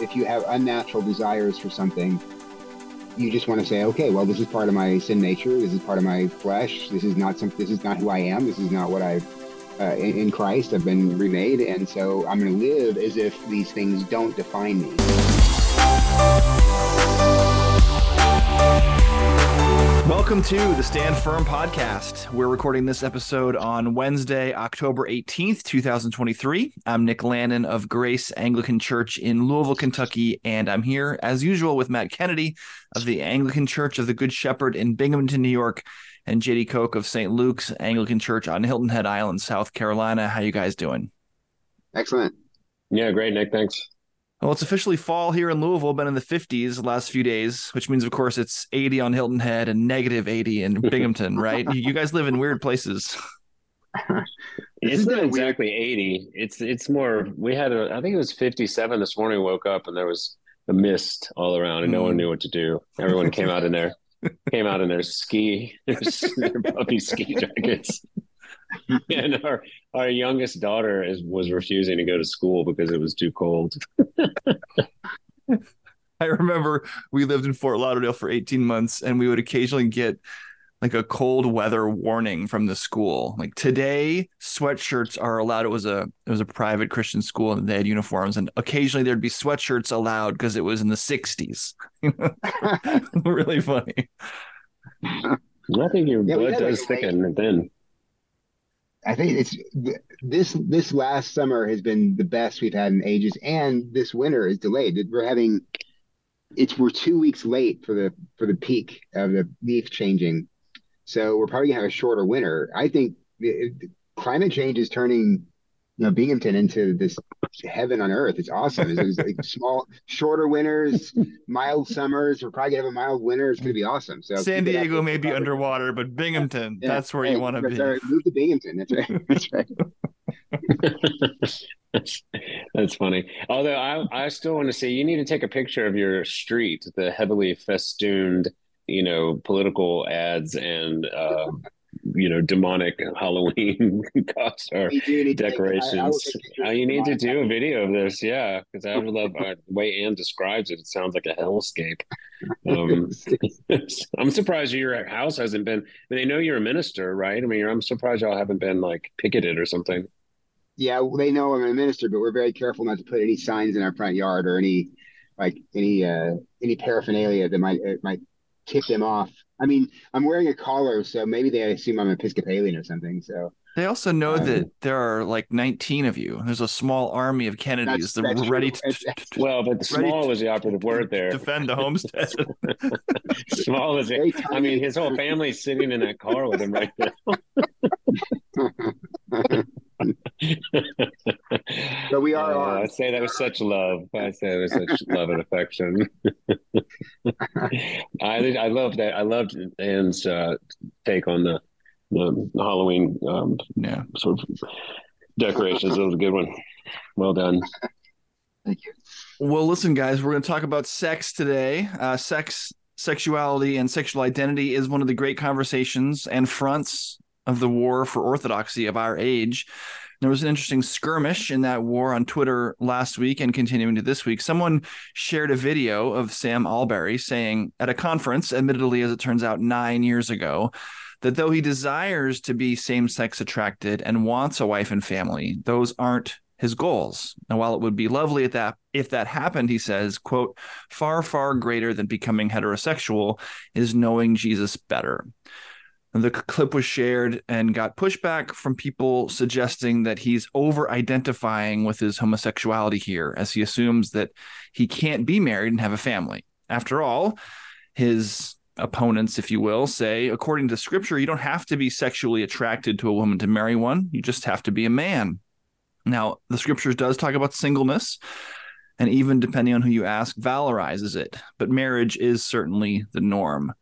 if you have unnatural desires for something, you just want to say, okay, well, this is part of my sin nature. This is part of my flesh. This is not some. This is not who I am. This is not what I. Uh, in, in Christ, I've been remade, and so I'm going to live as if these things don't define me. Welcome to the Stand Firm podcast. We're recording this episode on Wednesday, October 18th, 2023. I'm Nick Lannon of Grace Anglican Church in Louisville, Kentucky, and I'm here as usual with Matt Kennedy of the Anglican Church of the Good Shepherd in Binghamton, New York, and JD Koch of St. Luke's Anglican Church on Hilton Head Island, South Carolina. How you guys doing? Excellent. Yeah, great, Nick. Thanks. Well, it's officially fall here in Louisville, been in the 50s the last few days, which means, of course, it's 80 on Hilton Head and negative 80 in Binghamton, right? You guys live in weird places. it's not exactly 80. It's it's more. We had a. I think it was 57 this morning. Woke up and there was a mist all around, and no one hmm. knew what to do. Everyone came out in their came out in their ski, their puppy ski jackets. and our our youngest daughter is was refusing to go to school because it was too cold. I remember we lived in Fort Lauderdale for 18 months and we would occasionally get like a cold weather warning from the school. Like today, sweatshirts are allowed. It was a it was a private Christian school and they had uniforms, and occasionally there'd be sweatshirts allowed because it was in the 60s. really funny. I think your yeah, blood does thicken then. I think it's this this last summer has been the best we've had in ages, and this winter is delayed. We're having it's we're two weeks late for the for the peak of the leaf changing, so we're probably gonna have a shorter winter. I think it, climate change is turning you know Binghamton into this heaven on earth. It's awesome. It's, like small, shorter winters, mild summers. We're probably gonna have a mild winter. It's gonna be awesome. So San Diego may be underwater, but Binghamton, yeah, that's where you want to be. Right. Move to Binghamton. That's right. That's right. that's, that's funny. Although I, I still want to say you need to take a picture of your street, the heavily festooned, you know, political ads and um, you know demonic Halloween costume decorations. I, I you need to do a video of this, yeah, because I would love uh, the way Anne describes it. It sounds like a hellscape. Um, I'm surprised your house hasn't been. I mean, they know you're a minister, right? I mean, I'm surprised y'all haven't been like picketed or something. Yeah, they know I'm a minister, but we're very careful not to put any signs in our front yard or any like any uh any paraphernalia that might uh, might tip them off I mean, I'm wearing a collar, so maybe they assume I'm Episcopalian or something. So they also know um, that there are like 19 of you. There's a small army of Kennedys that are ready to. well, but the small was the operative word there. Defend the homestead. small is it? I mean, his whole family's sitting in that car with him right now. But we are. Uh, I say that with such love. I say that with such love and affection. I I love that. I loved Anne's uh, take on the the, the Halloween um, yeah sort of decorations. It was a good one. Well done. Thank you. Well, listen, guys, we're going to talk about sex today. Uh, sex, sexuality, and sexual identity is one of the great conversations and fronts of the war for orthodoxy of our age. There was an interesting skirmish in that war on Twitter last week and continuing to this week. Someone shared a video of Sam Allberry saying at a conference, admittedly, as it turns out, nine years ago, that though he desires to be same sex attracted and wants a wife and family, those aren't his goals. And while it would be lovely at that if that happened, he says, quote, far, far greater than becoming heterosexual is knowing Jesus better. The clip was shared and got pushback from people suggesting that he's over identifying with his homosexuality here, as he assumes that he can't be married and have a family. After all, his opponents, if you will, say, according to scripture, you don't have to be sexually attracted to a woman to marry one. You just have to be a man. Now, the scriptures does talk about singleness, and even depending on who you ask, valorizes it. But marriage is certainly the norm.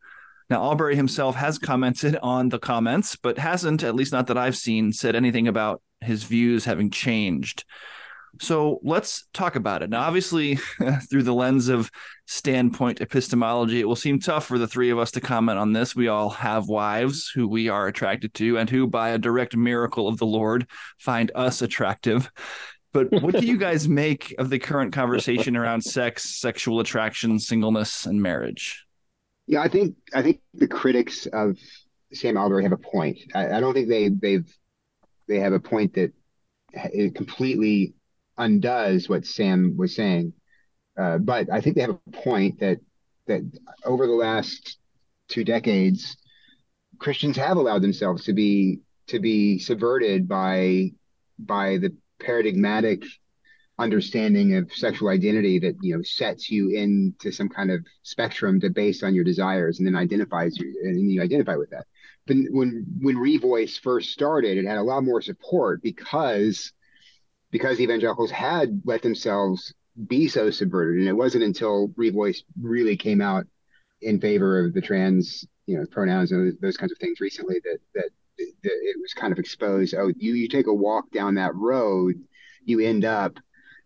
Now, Allberry himself has commented on the comments, but hasn't, at least not that I've seen, said anything about his views having changed. So let's talk about it. Now, obviously, through the lens of standpoint epistemology, it will seem tough for the three of us to comment on this. We all have wives who we are attracted to and who, by a direct miracle of the Lord, find us attractive. But what do you guys make of the current conversation around sex, sexual attraction, singleness, and marriage? Yeah, I think I think the critics of Sam Allberry have a point. I, I don't think they they've they have a point that it completely undoes what Sam was saying. Uh, but I think they have a point that that over the last two decades, Christians have allowed themselves to be to be subverted by by the paradigmatic understanding of sexual identity that you know sets you into some kind of spectrum to based on your desires and then identifies you and you identify with that. But when when Revoice first started, it had a lot more support because because evangelicals had let themselves be so subverted, and it wasn't until Revoice really came out in favor of the trans you know pronouns and those kinds of things recently that that, that it was kind of exposed. Oh, you you take a walk down that road, you end up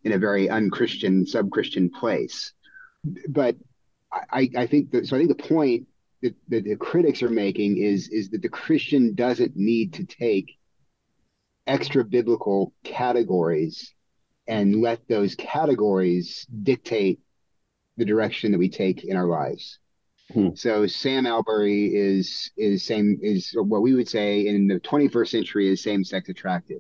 in a very unchristian, sub-Christian place. But I, I think that so I think the point that, that the critics are making is is that the Christian doesn't need to take extra biblical categories and let those categories dictate the direction that we take in our lives. Hmm. So Sam Allberry is is same is what we would say in the 21st century is same sex attracted.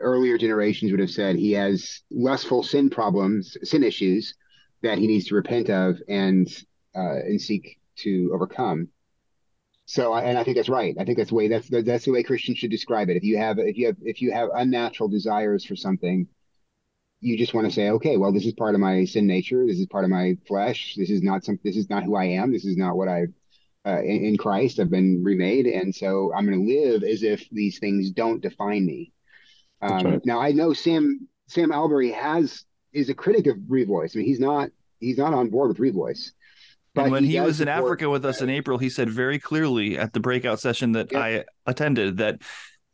Earlier generations would have said he has lustful sin problems, sin issues that he needs to repent of and uh, and seek to overcome. So, and I think that's right. I think that's the way that's the, that's the way Christians should describe it. If you have if you have if you have unnatural desires for something, you just want to say, okay, well, this is part of my sin nature. This is part of my flesh. This is not some. This is not who I am. This is not what I, uh, in, in, Christ, I've been remade, and so I'm going to live as if these things don't define me. Um, right. Now I know Sam Sam Allberry has is a critic of Revoice. I mean, he's not he's not on board with Revoice. But and when he, he was in Africa with us in April, he said very clearly at the breakout session that yep. I attended that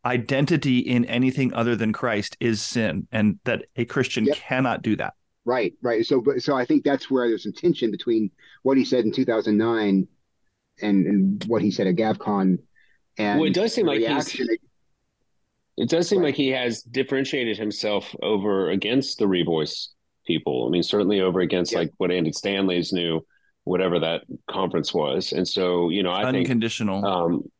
identity in anything other than Christ is sin, and that a Christian yep. cannot do that. Right, right. So, but so I think that's where there's some tension between what he said in 2009 and and what he said at GAFCON. And well, it does seem like he's. It does seem right. like he has differentiated himself over against the Revoice people. I mean, certainly over against yep. like what Andy Stanley's new, whatever that conference was. And so, you know, I unconditional. think um,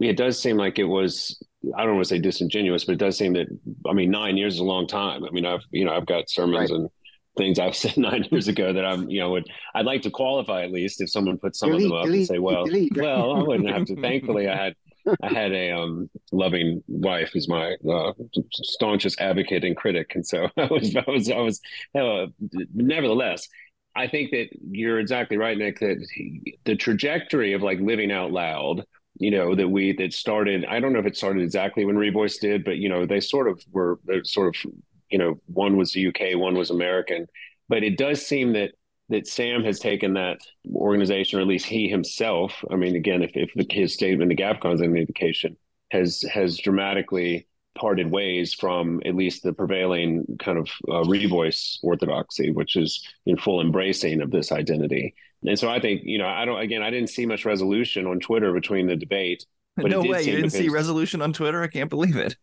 it does seem like it was I don't want to say disingenuous, but it does seem that I mean nine years is a long time. I mean I've you know I've got sermons right. and things I've said nine years ago that I'm you know would I'd like to qualify at least if someone put some delete, of them up delete, and say well delete. well I wouldn't have to. Thankfully I had I had a um, loving wife who's my uh, staunchest advocate and critic, and so I was I was I was uh, nevertheless. I think that you're exactly right, Nick. That he, the trajectory of like living out loud you know that we that started i don't know if it started exactly when revoice did but you know they sort of were sort of you know one was the uk one was american but it does seem that that sam has taken that organization or at least he himself i mean again if, if his statement the is an indication has has dramatically parted ways from at least the prevailing kind of uh, revoice orthodoxy which is in full embracing of this identity and so I think, you know, I don't, again, I didn't see much resolution on Twitter between the debate. But no way, you didn't see resolution on Twitter. I can't believe it.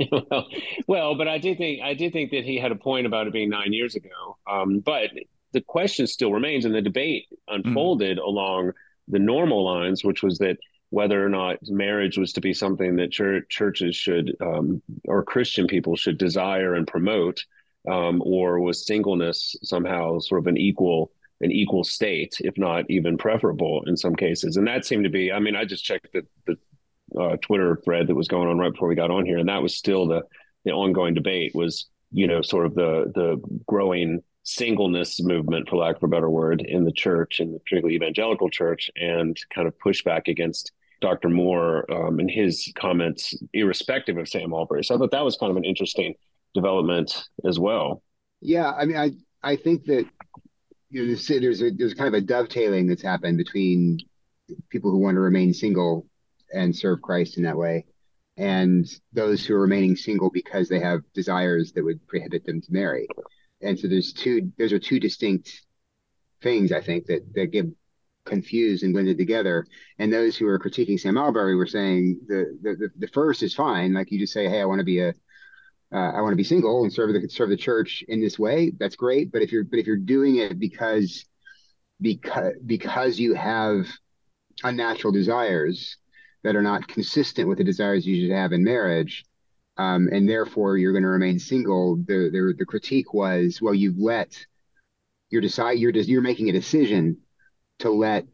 well, well, but I did think I did think that he had a point about it being nine years ago. Um, but the question still remains, and the debate unfolded mm. along the normal lines, which was that whether or not marriage was to be something that church, churches should um, or Christian people should desire and promote, um, or was singleness somehow sort of an equal an equal state, if not even preferable in some cases. And that seemed to be, I mean, I just checked the, the uh, Twitter thread that was going on right before we got on here, and that was still the, the ongoing debate was, you know, sort of the the growing singleness movement, for lack of a better word, in the church, in the particularly evangelical church, and kind of pushback against Dr. Moore um, and his comments, irrespective of Sam Allberry. So I thought that was kind of an interesting development as well. Yeah, I mean, I I think that you know, there's there's, a, there's kind of a dovetailing that's happened between people who want to remain single and serve Christ in that way, and those who are remaining single because they have desires that would prohibit them to marry. And so there's two those are two distinct things I think that that get confused and blended together. And those who are critiquing Sam Allberry were saying the the, the, first is fine, like you just say, hey, I want to be a uh, I want to be single and serve the serve the church in this way, that's great. But if you're but if you're doing it because because because you have unnatural desires that are not consistent with the desires you should have in marriage, um, and therefore you're going to remain single. The, the the critique was, well, you've let you're decide you're you're making a decision to let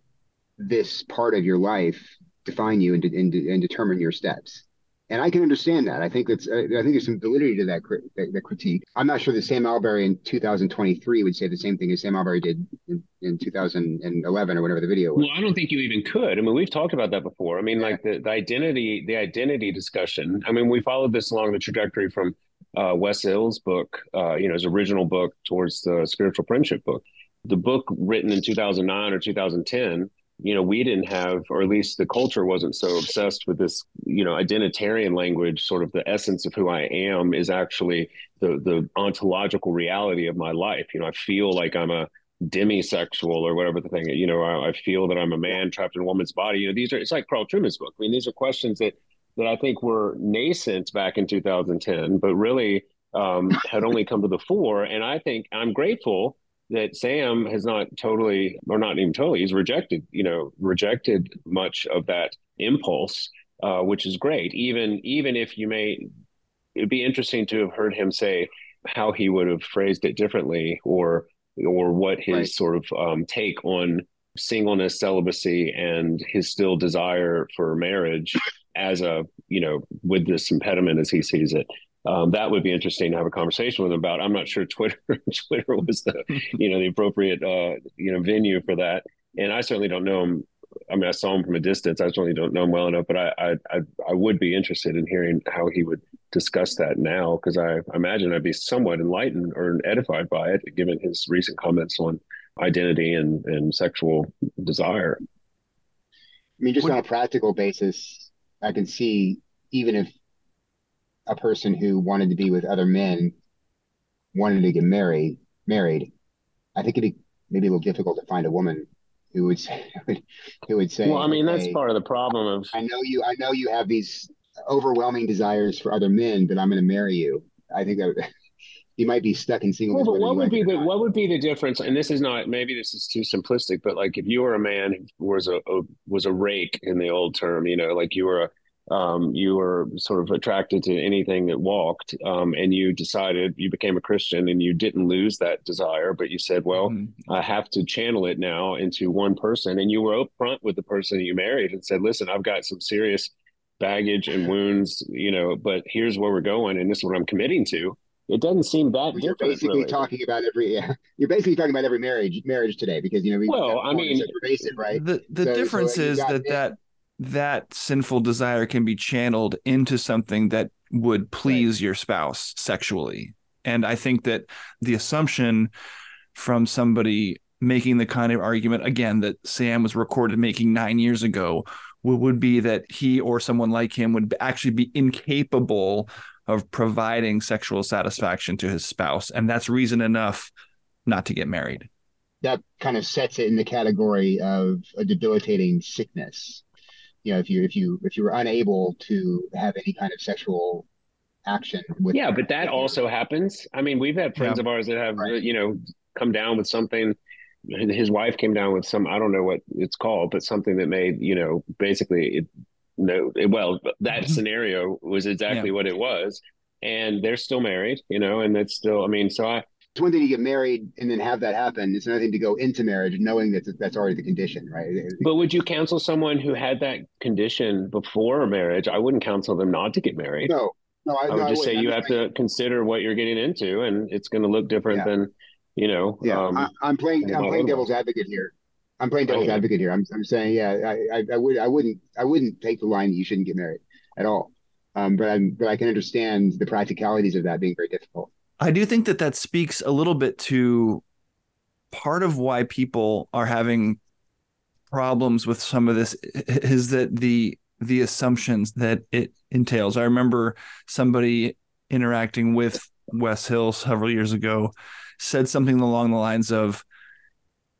this part of your life define you and, and, and determine your steps and I can understand that. I think that's uh, I think there's some validity to that, that, that critique. I'm not sure that Sam Allberry in 2023 would say the same thing as Sam Allberry did in, in 2011 or whatever the video was. Well, I don't think you even could. I mean, we've talked about that before. I mean, yeah. like the, the identity the identity discussion. I mean, we followed this along the trajectory from uh, Wes Hill's book, uh, you know, his original book towards the spiritual friendship book. The book written in 2009 or 2010 you know we didn't have or at least the culture wasn't so obsessed with this you know identitarian language sort of the essence of who i am is actually the the ontological reality of my life. You know i feel like i'm a demisexual or whatever the thing you know I, I feel that i'm a man trapped in a woman's body. You know these are it's like carl Trueman's book. I mean these are questions that that i think were nascent back in 2010 but really um, had only come to the fore. And i think i'm grateful that Sam has not totally, or not even totally, he's rejected, you know, rejected much of that impulse, uh, which is great. Even even if you may, it'd be interesting to have heard him say how he would have phrased it differently, or or what his right. sort of um, take on singleness, celibacy, and his still desire for marriage as a you know with this impediment as he sees it um, that would be interesting to have a conversation with him about. I'm not sure Twitter Twitter was the you know the appropriate uh, you know venue for that, and I certainly don't know him. I mean, I saw him from a distance. I certainly don't know him well enough, but I I I, I would be interested in hearing how he would discuss that now because I, I imagine I'd be somewhat enlightened or edified by it, given his recent comments on identity and and sexual desire. I mean, just on a practical basis, I can see even if a person who wanted to be with other men wanted to get married married i think it'd be maybe a little difficult to find a woman who would say who would say well i mean that's part of the problem of i know you i know you have these overwhelming desires for other men but i'm going to marry you i think that you might be stuck in single. Well, but what would be the what would be the difference? And this is not maybe this is too simplistic, but like if you were a man who was a, a was a rake in the old term, you know, like you were a um, you were sort of attracted to anything that walked, um, and you decided you became a Christian, and you didn't lose that desire, but you said, "Well, mm-hmm. I have to channel it now into one person," and you were upfront with the person you married and said, "Listen, I've got some serious baggage and wounds, you know, but here's where we're going, and this is what I'm committing to." It doesn't seem that well, You're basically really. talking about every. Yeah, you're basically talking about every marriage marriage today because you know. We, well, I mean, pervasive, right? The the so, difference so is that that that sinful desire can be channeled into something that would please right. your spouse sexually. And I think that the assumption from somebody making the kind of argument again that Sam was recorded making nine years ago would, be that he or someone like him would actually be incapable of providing sexual satisfaction to his spouse. And that's reason enough not to get married. That kind of sets it in the category of a debilitating sickness you know if you if you if you were unable to have any kind of sexual action with yeah but that also happens i mean we've had friends yeah. of ours that have right. you know come down with something his wife came down with some i don't know what it's called but something that made you know basically it no it, well that mm-hmm. scenario was exactly yeah. what it was and they're still married you know and that's still i mean so i it's one thing to get married and then have that happen. It's another thing to go into marriage knowing that that's already the condition, right? But would you counsel someone who had that condition before marriage? I wouldn't counsel them not to get married. No, no, I, I would no, just I say you have to consider what you're getting into, and it's going to look different yeah. than, you know. Yeah, um, I, am playing. I'm playing devil's advocate here. I'm playing devil's advocate here. I'm, I'm saying, yeah, I, I, would, I wouldn't, I wouldn't take the line that you shouldn't get married at all. Um, but I'm, but I can understand the practicalities of that being very difficult. I do think that that speaks a little bit to part of why people are having problems with some of this is that the the assumptions that it entails. I remember somebody interacting with Wes Hill several years ago said something along the lines of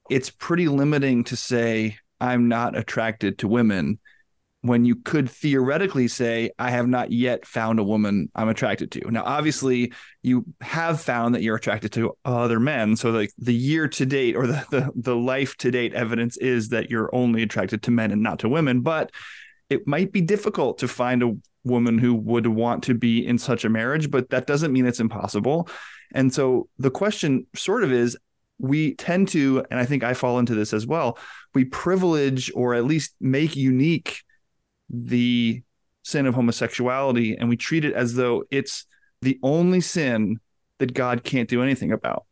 it's pretty limiting to say I'm not attracted to women when you could theoretically say, I have not yet found a woman I'm attracted to. Now, obviously, you have found that you're attracted to other men. So, like the year to date or the, the, the life to date evidence is that you're only attracted to men and not to women. But it might be difficult to find a woman who would want to be in such a marriage, but that doesn't mean it's impossible. And so the question sort of is we tend to, and I think I fall into this as well, we privilege or at least make unique the sin of homosexuality and we treat it as though it's the only sin that God can't do anything about.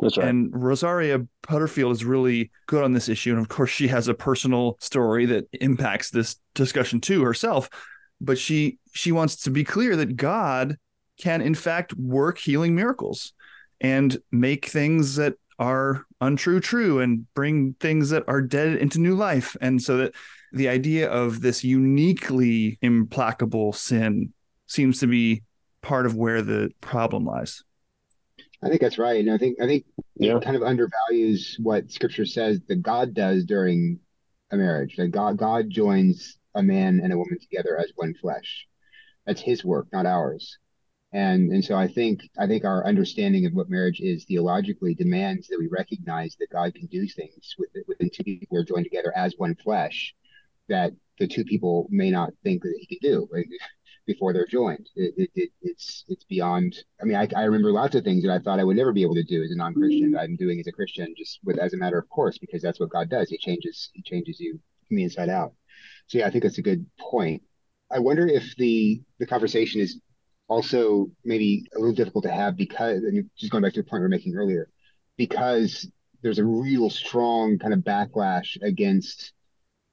That's right. And Rosaria Butterfield is really good on this issue. And of course, she has a personal story that impacts this discussion too herself. But she she wants to be clear that God can in fact work healing miracles and make things that are untrue true and bring things that are dead into new life. And so that the idea of this uniquely implacable sin seems to be part of where the problem lies. I think that's right. And I think I think yeah. it kind of undervalues what scripture says that God does during a marriage. That God God joins a man and a woman together as one flesh. That's his work, not ours. And and so I think I think our understanding of what marriage is theologically demands that we recognize that God can do things with within two people who are joined together as one flesh that the two people may not think that he can do before they're joined. It, it, it, it's it's beyond. I mean, I, I remember lots of things that I thought I would never be able to do as a non-Christian. I'm doing as a Christian just with as a matter of course because that's what God does. He changes He changes you from the inside out. So yeah, I think that's a good point. I wonder if the the conversation is also maybe a little difficult to have because and just going back to the point we are making earlier, because there's a real strong kind of backlash against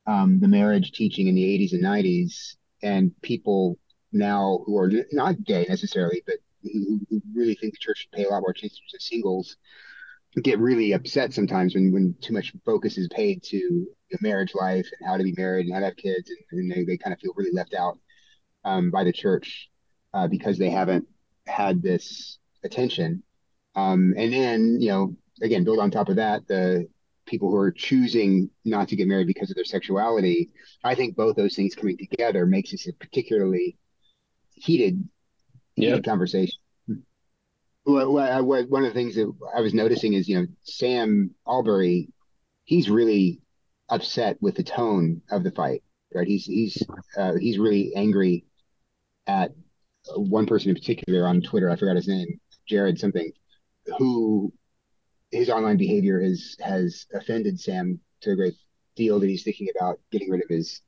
um, the marriage teaching in the 80s and 90s, and people now who are not gay necessarily, but who, who really think the church should pay a lot more attention to singles get really upset sometimes when, when too much focus is paid to the marriage life and how to be married and how to have kids and, and they, they kind of feel really left out um, by the church uh, because they haven't had this attention. Um, and then you know again build on top of that the people who are choosing not to get married because of their sexuality, I think both those things coming together makes this a particularly heated, heated conversation. Well, one of the things that I was noticing is, you know, Sam Allberry, he's really upset with the tone of the fight. Right? He's he's uh, he's really angry at one person in particular on Twitter. I forgot his name, Jared something, who his online behavior has has offended Sam to a great deal that he's thinking about getting rid of his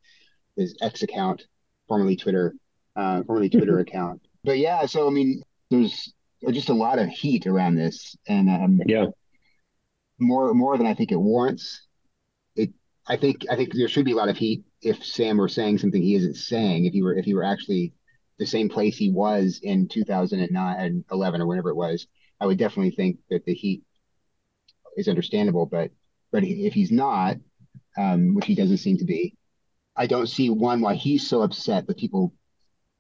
his X account, formerly Twitter, uh, formerly Twitter account. But yeah, so I mean, there's just a lot of heat around this, and um, yeah, more more than I think it warrants. It, I think, I think there should be a lot of heat if Sam were saying something he isn't saying. If he were, if he were actually the same place he was in 2009 and 11 or whenever it was, I would definitely think that the heat is understandable. But but if he's not, um, which he doesn't seem to be, I don't see one why he's so upset with people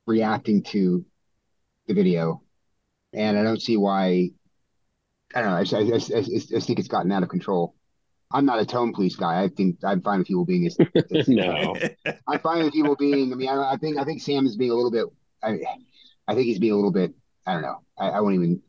reacting to the video, and I don't see why. I don't know. I, I, I, I think it's gotten out of control. I'm not a tone police guy. I think I'm fine with people being. As, as, no, I'm fine with people being. I mean, I, I, think I think Sam is being a little bit. I, I think he's being a little bit. I don't know. I, I won't even.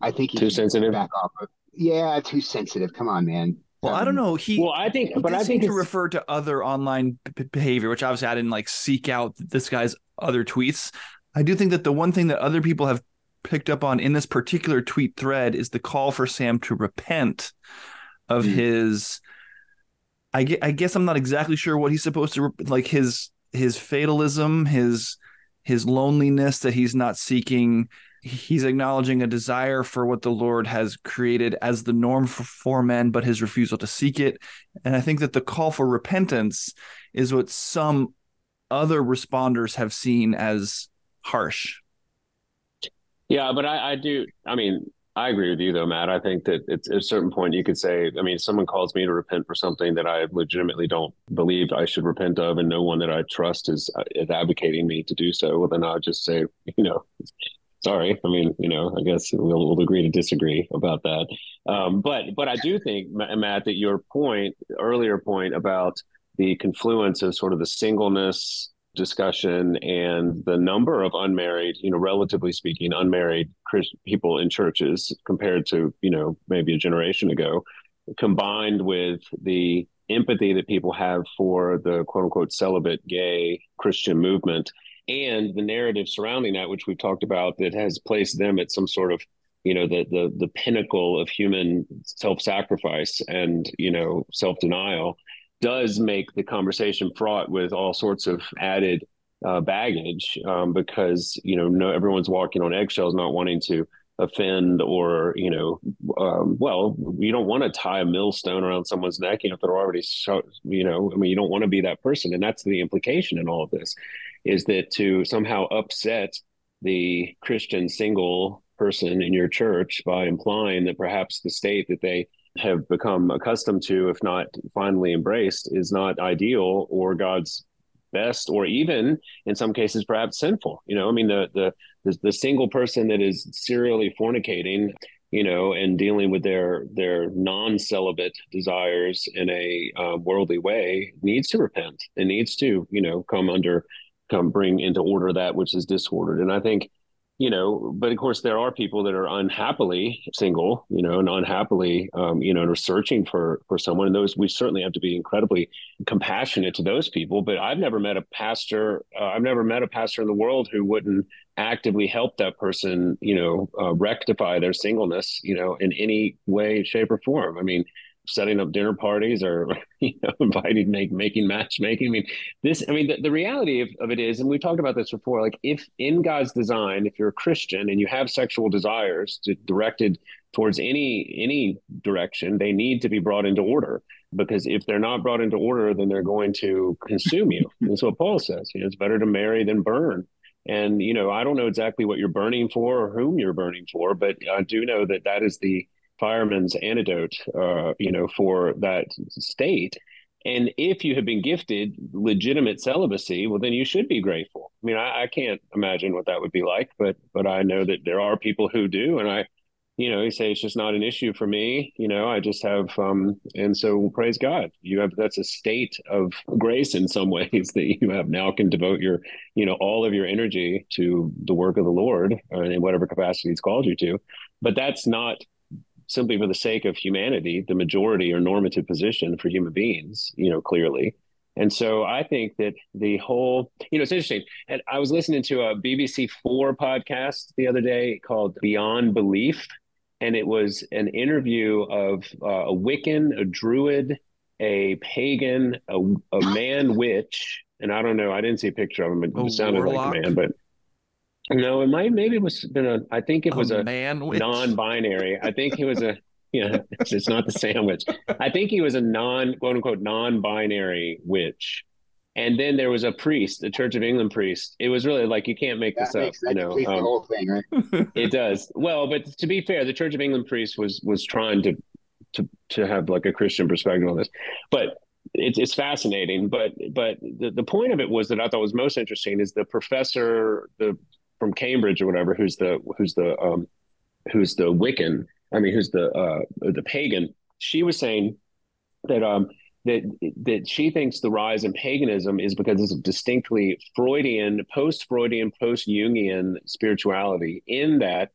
I think he's too sensitive. Back off. Of, yeah, too sensitive. Come on, man. Well, um, I don't know. He well, I think, but I think to refer to other online b- behavior, which obviously I didn't like seek out this guy's other tweets. I do think that the one thing that other people have picked up on in this particular tweet thread is the call for Sam to repent of mm. his. I, I guess I'm not exactly sure what he's supposed to like his his fatalism, his his loneliness that he's not seeking he's acknowledging a desire for what the Lord has created as the norm for, for men, but his refusal to seek it. And I think that the call for repentance is what some other responders have seen as harsh. Yeah, but I, I do. I mean, I agree with you though, Matt. I think that at a certain point you could say, I mean, someone calls me to repent for something that I legitimately don't believe I should repent of, and no one that I trust is uh, is advocating me to do so. Well, then I'll just say, you know, sorry. I mean, you know, I guess we'll, we'll agree to disagree about that. Um, but but I do think, Matt, that your point, earlier point about the confluence of sort of the singleness discussion and the number of unmarried, you know, relatively speaking, unmarried Christ- people in churches compared to, you know, maybe a generation ago, combined with the empathy that people have for the quote unquote celibate gay Christian movement and the narrative surrounding that, which we've talked about, that has placed them at some sort of you know the the the pinnacle of human self-sacrifice and you know self-denial does make the conversation fraught with all sorts of added uh, baggage um, because you know no everyone's walking on eggshells not wanting to offend or you know um, well you don't want to tie a millstone around someone's neck you know if they're already so, you know i mean you don't want to be that person and that's the implication in all of this is that to somehow upset the christian single person in your church by implying that perhaps the state that they have become accustomed to, if not finally embraced, is not ideal or God's best, or even in some cases perhaps sinful. You know, I mean, the the the, the single person that is serially fornicating, you know, and dealing with their their non-celibate desires in a uh, worldly way needs to repent and needs to, you know, come under, come bring into order that which is disordered. And I think you know, but of course there are people that are unhappily single, you know, and unhappily, um, you know, and are searching for for someone. And those we certainly have to be incredibly compassionate to those people. But I've never met a pastor. Uh, I've never met a pastor in the world who wouldn't actively help that person, you know, uh, rectify their singleness, you know, in any way, shape, or form. I mean, setting up dinner parties or you know inviting make making matchmaking. I mean this i mean the, the reality of, of it is and we talked about this before like if in god's design if you're a christian and you have sexual desires to, directed towards any any direction they need to be brought into order. Because if they're not brought into order then they're going to consume you. That's what paul says. You know it's better to marry than burn. And you know i don't know exactly what you're burning for or whom you're burning for but i do know that that is the fireman's antidote, uh, you know, for that state. And if you have been gifted legitimate celibacy, well, then you should be grateful. I mean, I, I, can't imagine what that would be like, but but I know that there are people who do, and I, you know, you say it's just not an issue for me. You know, I just have, um, and so praise God, you have that's a state of grace in some ways that you have now can devote your, you know, all of your energy to the work of the Lord uh, in whatever capacity He's called you to. But that's not simply for the sake of humanity, the majority or normative position for human beings, you know, clearly. And so I think that the whole, you know, it's interesting. And I was listening to a BBC Four podcast the other day called Beyond Belief. And it was an interview of uh, a Wiccan, a Druid, a pagan, a, a man witch. And I don't know, I didn't see a picture of him. It, it sounded warlock. like a man, but no, it might maybe it was been a. I think it a was a non-binary. I think he was a. Yeah, it's, it's not the sandwich. I think he was a non quote unquote non-binary witch. And then there was a priest, a Church of England priest. It was really like you can't make that this makes, up. You know, um, the whole thing, right? it does. Well, but to be fair, the Church of England priest was was trying to to to have like a Christian perspective on this. But it's, it's fascinating. But but the, the point of it was that I thought was most interesting is the professor, the from Cambridge or whatever, who's the who's the um, who's the Wiccan, I mean, who's the uh, the pagan. She was saying that um, that that she thinks the rise in paganism is because it's a distinctly Freudian, post-Freudian, post-Jungian spirituality. In that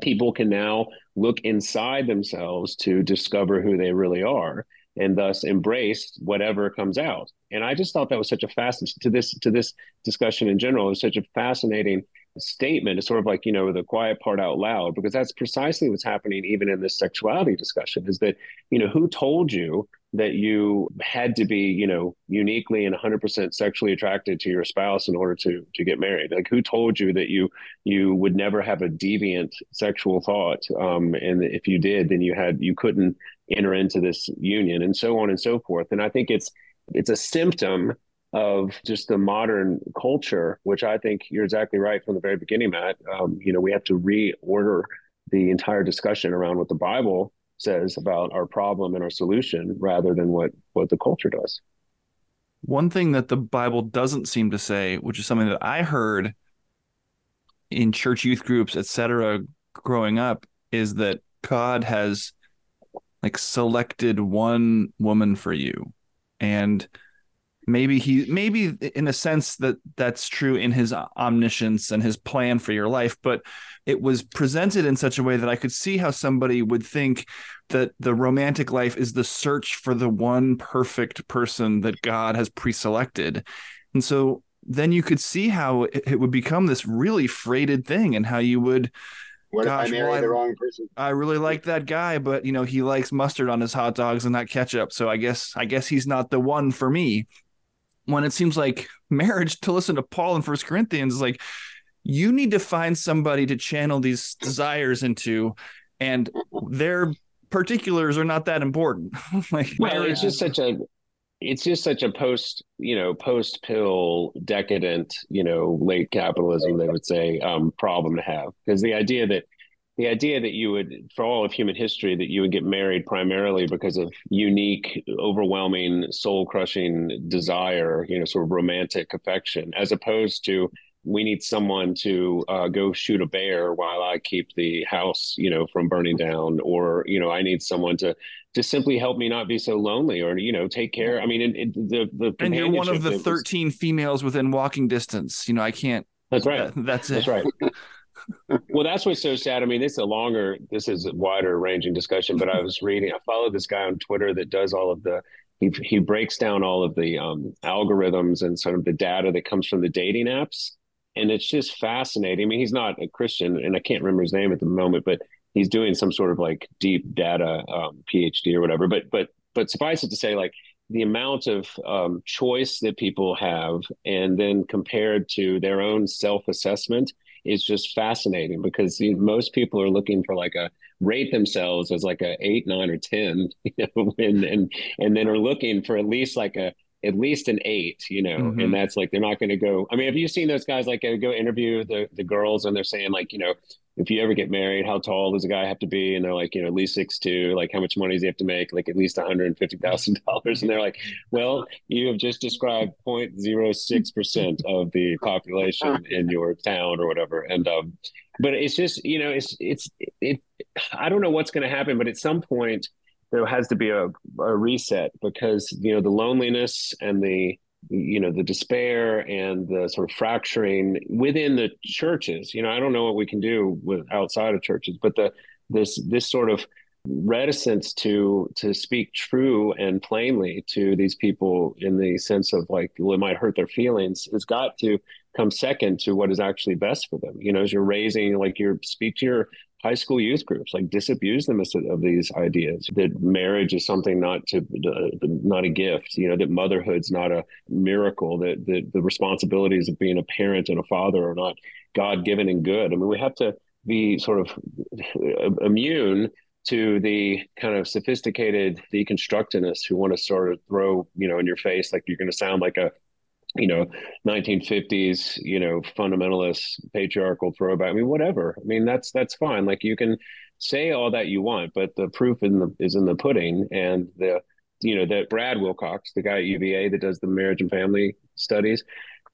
people can now look inside themselves to discover who they really are and thus embrace whatever comes out. And I just thought that was such a fascinating to this to this discussion in general. It was such a fascinating statement. It's sort of like you know the quiet part out loud because that's precisely what's happening even in this sexuality discussion. Is that you know who told you that you had to be you know uniquely and 100% sexually attracted to your spouse in order to to get married like who told you that you you would never have a deviant sexual thought um, and if you did then you had you couldn't enter into this union and so on and so forth and i think it's it's a symptom of just the modern culture which i think you're exactly right from the very beginning matt. Um, you know we have to reorder the entire discussion around what the bible says about our problem and our solution rather than what what the culture does. One thing that the bible doesn't seem to say which is something that i heard in church youth groups etc growing up is that god has like selected one woman for you. And maybe he maybe in a sense that that's true in his omniscience and his plan for your life but it was presented in such a way that i could see how somebody would think that the romantic life is the search for the one perfect person that god has pre-selected and so then you could see how it would become this really freighted thing and how you would what Gosh, if I marry well, the wrong person? I really like that guy, but you know he likes mustard on his hot dogs and not ketchup. So I guess I guess he's not the one for me when it seems like marriage to listen to Paul in First Corinthians is like you need to find somebody to channel these desires into, and their particulars are not that important. like well, it's just such a it's just such a post you know post pill decadent you know late capitalism they would say um, problem to have because the idea that the idea that you would, for all of human history, that you would get married primarily because of unique, overwhelming, soul crushing desire, you know, sort of romantic affection, as opposed to we need someone to uh, go shoot a bear while I keep the house, you know, from burning down, or you know, I need someone to to simply help me not be so lonely, or you know, take care. I mean, it, it, the the and you're one of the thirteen was, females within walking distance. You know, I can't. That's right. That, that's it. That's right. well, that's what's so sad. I mean, it's a longer, this is a wider ranging discussion, but I was reading, I followed this guy on Twitter that does all of the, he, he breaks down all of the um, algorithms and sort of the data that comes from the dating apps. And it's just fascinating. I mean, he's not a Christian, and I can't remember his name at the moment, but he's doing some sort of like deep data um, PhD or whatever. But but but suffice it to say, like the amount of um, choice that people have, and then compared to their own self assessment, is just fascinating because you know, most people are looking for like a rate themselves as like a eight, nine, or ten, you know, and and and then are looking for at least like a at least an eight, you know, mm-hmm. and that's like they're not going to go. I mean, have you seen those guys like go interview the the girls and they're saying like, you know, if you ever get married, how tall does a guy have to be? And they're like, you know, at least six two. Like, how much money does he have to make? Like, at least one hundred and fifty thousand dollars. And they're like, well, you have just described 0.06 percent of the population in your town or whatever. And um, but it's just you know, it's it's it. I don't know what's going to happen, but at some point there has to be a, a reset because you know the loneliness and the you know the despair and the sort of fracturing within the churches. You know i don't know what we can do with outside of churches but the this this sort of reticence to to speak true and plainly to these people in the sense of like well, it might hurt their feelings has got to come second to what is actually best for them. You know as you're raising like you're speak to your high school youth groups like disabuse them of these ideas that marriage is something not to uh, not a gift you know that motherhood's not a miracle that, that the responsibilities of being a parent and a father are not god-given and good. I mean we have to be sort of uh, immune to the kind of sophisticated deconstructionists who want to sort of throw you know in your face like you're going to sound like a you know 1950s you know fundamentalist patriarchal throwback. I mean whatever. I mean that's that's fine. Like you can say all that you want but the proof in the is in the pudding and the you know that brad wilcox the guy at uva that does the marriage and family studies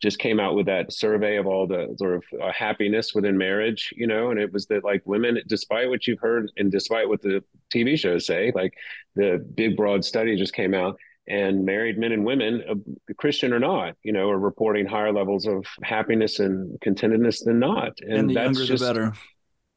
just came out with that survey of all the sort of uh, happiness within marriage you know and it was that like women despite what you've heard and despite what the tv shows say like the big broad study just came out and married men and women, uh, Christian or not, you know, are reporting higher levels of happiness and contentedness than not. And, and the that's younger, just, the better.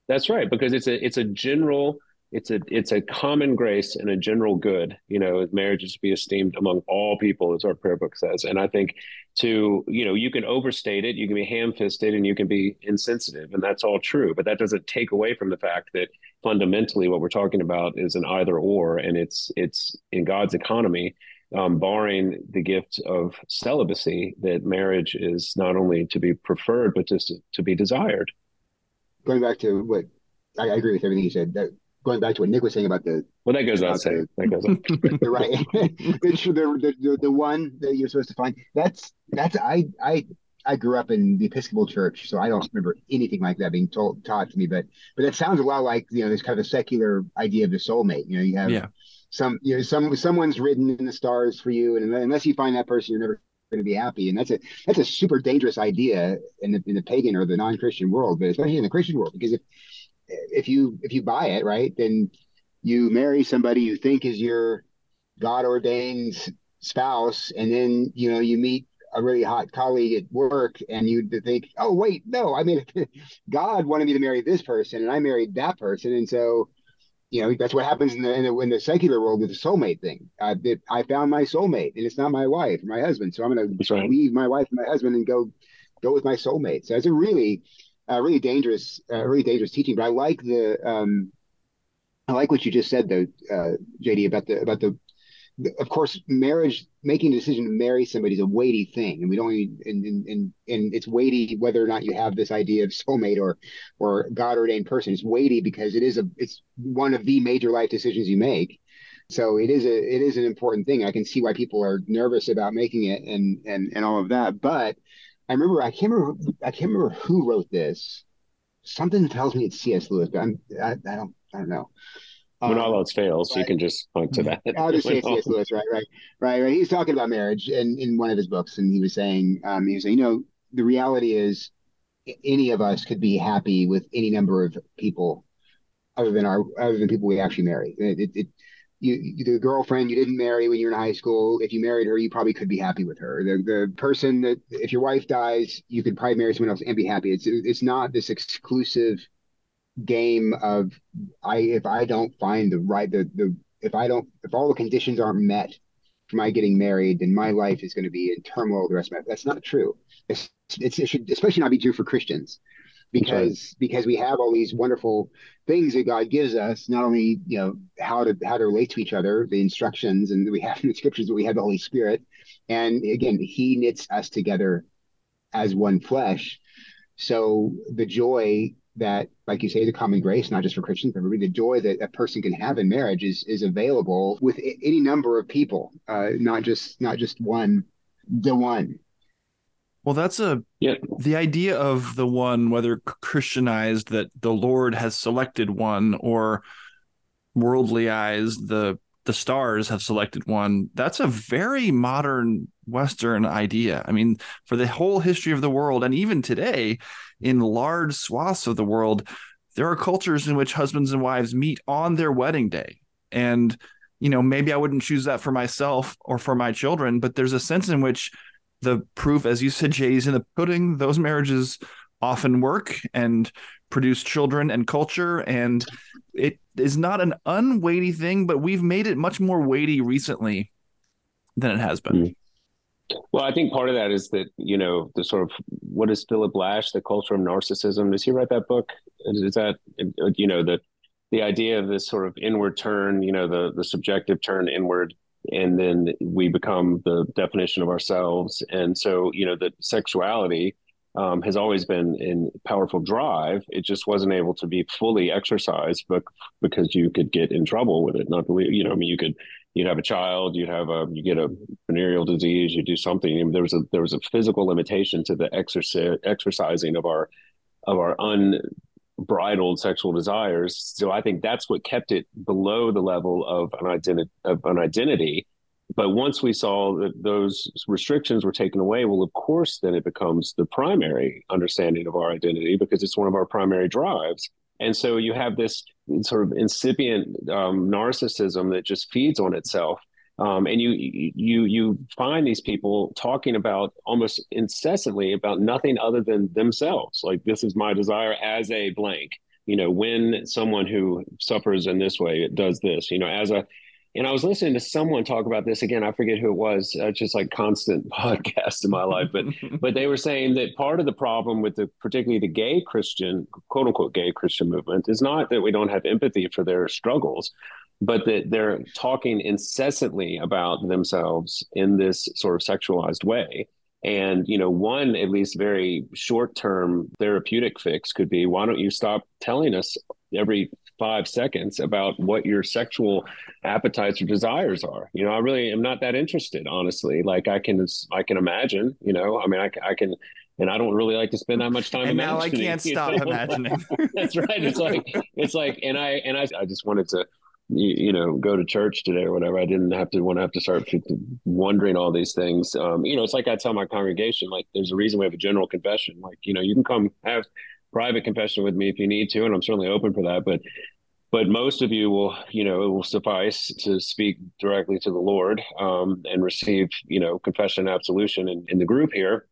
That's right, because it's a it's a general it's a it's a common grace and a general good. You know, marriage is to be esteemed among all people, as our prayer book says. And I think to you know you can overstate it, you can be ham-fisted, and you can be insensitive, and that's all true. But that doesn't take away from the fact that fundamentally what we're talking about is an either or, and it's it's in God's economy um, barring the gift of celibacy, that marriage is not only to be preferred but just to, to be desired. Going back to what I, I, agree with everything you said. That, going back to what Nick was saying about the well, that goes without saying. That goes on. the right, the, the, the the one that you're supposed to find. That's that's I I I grew up in the Episcopal Church, so I don't remember anything like that being told taught to me. But but that sounds a lot like you know this kind of a secular idea of the soulmate. You know, you have yeah some you know some someone's written in the stars for you, and unless you find that person, you're never going to be happy. And that's a that's a super dangerous idea in the in the pagan or the non Christian world, but especially in the Christian world, because if if you if you buy it right, then you marry somebody you think is your God ordained spouse, and then you know you meet a really hot colleague at work, and you think, oh wait, no, I mean, God wanted me to marry this person, and I married that person, and so you know that's what happens in the in the, in the secular world with the soulmate thing. I I found my soulmate, and it's not my wife or my husband, so I'm going to right. leave my wife and my husband and go go with my soulmate. So it's a really uh, really dangerous, uh, really dangerous teaching. But I like the um, I like what you just said though, uh, JD, about the about the of course, marriage, making a decision to marry somebody is a weighty thing, and we don't even, and, and, and, and it's weighty whether or not you have this idea of soulmate or, or God ordained person. It's weighty because it is a, it's one of the major life decisions you make. So it is a, it is an important thing. I can see why people are nervous about making it and, and, and all of that. But I remember, I can't remember, I can't remember who wrote this. Something tells me it's C.S. Lewis, but I'm, I, I don't, I don't know when all um, else fails, you can just point to that. I'll just say C.S. Lewis, right, right, right, right. He's talking about marriage in, in one of his books, and he was saying, um, he was saying, you know, the reality is, any of us could be happy with any number of people, other than our, other than people we actually marry. It, it, it you, the girlfriend you didn't marry when you were in high school, if you married her, you probably could be happy with her. The the person that if your wife dies, you could probably marry someone else and be happy. It's it's not this exclusive game of I if I don't find the right the the if I don't if all the conditions aren't met for my getting married, then my life is going to be in turmoil the rest of my life. That's not true. It's, it's it should especially not be true for Christians because right. because we have all these wonderful things that God gives us, not only you know how to how to relate to each other, the instructions and we have in the scriptures, but we have the Holy Spirit, and again, He knits us together as one flesh. So the joy that, like you say, the common grace, not just for Christians, but really the joy that a person can have in marriage is is available with any number of people, uh, not just not just one, the one. Well, that's a yeah. the idea of the one, whether Christianized, that the Lord has selected one, or worldly eyes, the the stars have selected one. That's a very modern Western idea. I mean, for the whole history of the world, and even today, in large swaths of the world, there are cultures in which husbands and wives meet on their wedding day. And, you know, maybe I wouldn't choose that for myself or for my children, but there's a sense in which the proof, as you said, Jay, is in the pudding. Those marriages often work and produce children and culture. And it is not an unweighty thing, but we've made it much more weighty recently than it has been. Mm-hmm. Well, I think part of that is that you know the sort of what is Philip Lasch, the culture of narcissism. Does he write that book? Is that you know the the idea of this sort of inward turn, you know, the the subjective turn inward, and then we become the definition of ourselves. And so, you know, that sexuality um, has always been in powerful drive. It just wasn't able to be fully exercised, but because you could get in trouble with it. Not believe, you know, I mean, you could you'd have a child, you'd have a you get a venereal disease, you do something. I mean, there was a there was a physical limitation to the exercise exercising of our of our unbridled sexual desires. So I think that's what kept it below the level of an identity of an identity but once we saw that those restrictions were taken away, well, of course, then it becomes the primary understanding of our identity because it's one of our primary drives. And so you have this sort of incipient um, narcissism that just feeds on itself. Um, and you you you find these people talking about almost incessantly about nothing other than themselves. Like this is my desire as a blank. You know, when someone who suffers in this way it does this. You know, as a and I was listening to someone talk about this again. I forget who it was. Uh, just like constant podcast in my life, but but they were saying that part of the problem with the particularly the gay Christian quote unquote gay Christian movement is not that we don't have empathy for their struggles, but that they're talking incessantly about themselves in this sort of sexualized way. And you know, one at least very short term therapeutic fix could be why don't you stop telling us every five seconds about what your sexual appetites or desires are. You know, I really am not that interested, honestly. Like I can, I can imagine. You know, I mean, I, I can, and I don't really like to spend that much time. And now I can't stop know? imagining. That's right. It's like it's like, and I and I, I just wanted to. You, you, know, go to church today or whatever. I didn't have to want to have to start wondering all these things. Um, you know, it's like I tell my congregation, like, there's a reason we have a general confession. Like, you know, you can come have private confession with me if you need to, and I'm certainly open for that. But but most of you will, you know, it will suffice to speak directly to the Lord um, and receive, you know, confession and absolution in, in the group here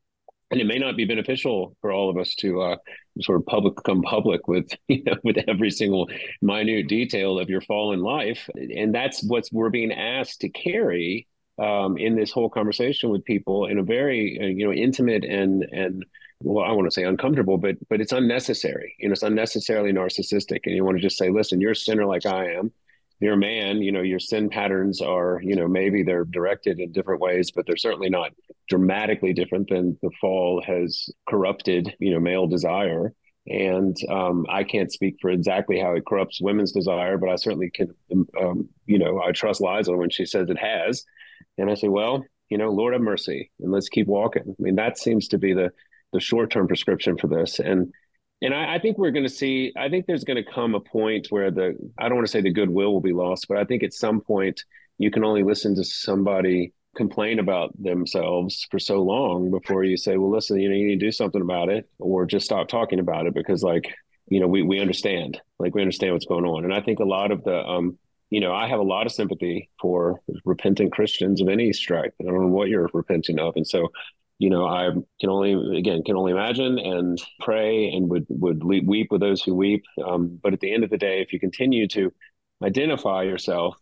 and it may not be beneficial for all of us to uh, sort of public come public with you know with every single minute detail of your fallen life and that's what we're being asked to carry um, in this whole conversation with people in a very uh, you know intimate and and well, I want to say uncomfortable, but but it's unnecessary. You know, it's unnecessarily narcissistic, and you want to just say, "Listen, you're a sinner like I am you're a man, you know, your sin patterns are, you know, maybe they're directed in different ways, but they're certainly not dramatically different than the fall has corrupted, you know, male desire. And um, I can't speak for exactly how it corrupts women's desire, but I certainly can, um, you know, I trust Liza when she says it has. And I say, well, you know, Lord have mercy, and let's keep walking. I mean, that seems to be the the short term prescription for this. And and I, I, think we're going to see. I think there's going to come a point where the I don't want to say the goodwill will be lost, but I think at some point you can only listen to somebody complain about themselves for so long before you say, well, listen, you know, you need to do something about it, or just stop talking about it because, like, you know, we we understand, like, we understand what's going on, and I think a lot of the um, you know, I have a lot of sympathy for repentant Christians of any stripe. I don't know what you're repenting of, and so you know, I can only again can only imagine and pray and would would weep with those who weep. Um, but at the end of the day, if you continue to identify yourself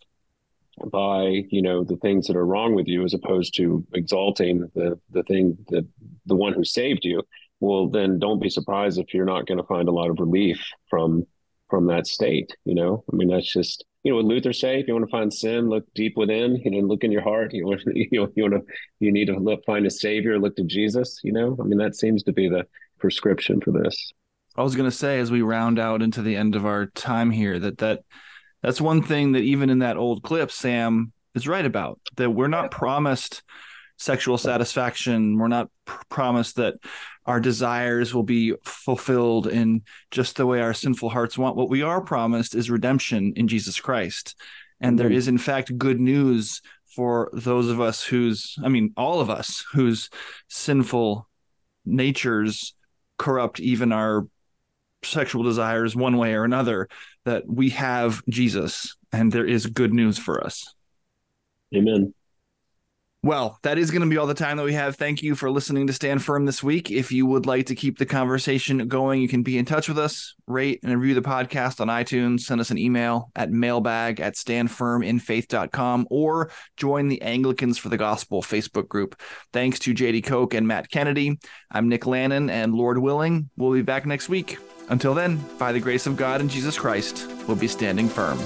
by you know the things that are wrong with you, as opposed to exalting the the thing that the one who saved you, well, then don't be surprised if you're not going to find a lot of relief from from that state. You know, I mean, that's just you know what Luther say? If you want to find sin, look deep within. You know, look in your heart. You want you know, you want to you need to look, find a savior. Look to Jesus. You know, I mean that seems to be the prescription for this. I was going to say as we round out into the end of our time here that that that's one thing that even in that old clip Sam is right about that we're not promised sexual satisfaction. We're not pr- promised that our desires will be fulfilled in just the way our sinful hearts want. What we are promised is redemption in Jesus Christ. And there is, in fact, good news for those of us whose, I mean, all of us whose sinful natures corrupt even our sexual desires one way or another, that we have Jesus and there is good news for us. Amen. Well, that is going to be all the time that we have. Thank you for listening to Stand Firm this week. If you would like to keep the conversation going, you can be in touch with us, rate and review the podcast on iTunes, send us an email at mailbag at standfirminfaith.com, or join the Anglicans for the Gospel Facebook group. Thanks to Jady Koch and Matt Kennedy. I'm Nick Lannon, and Lord willing, we'll be back next week. Until then, by the grace of God and Jesus Christ, we'll be standing firm.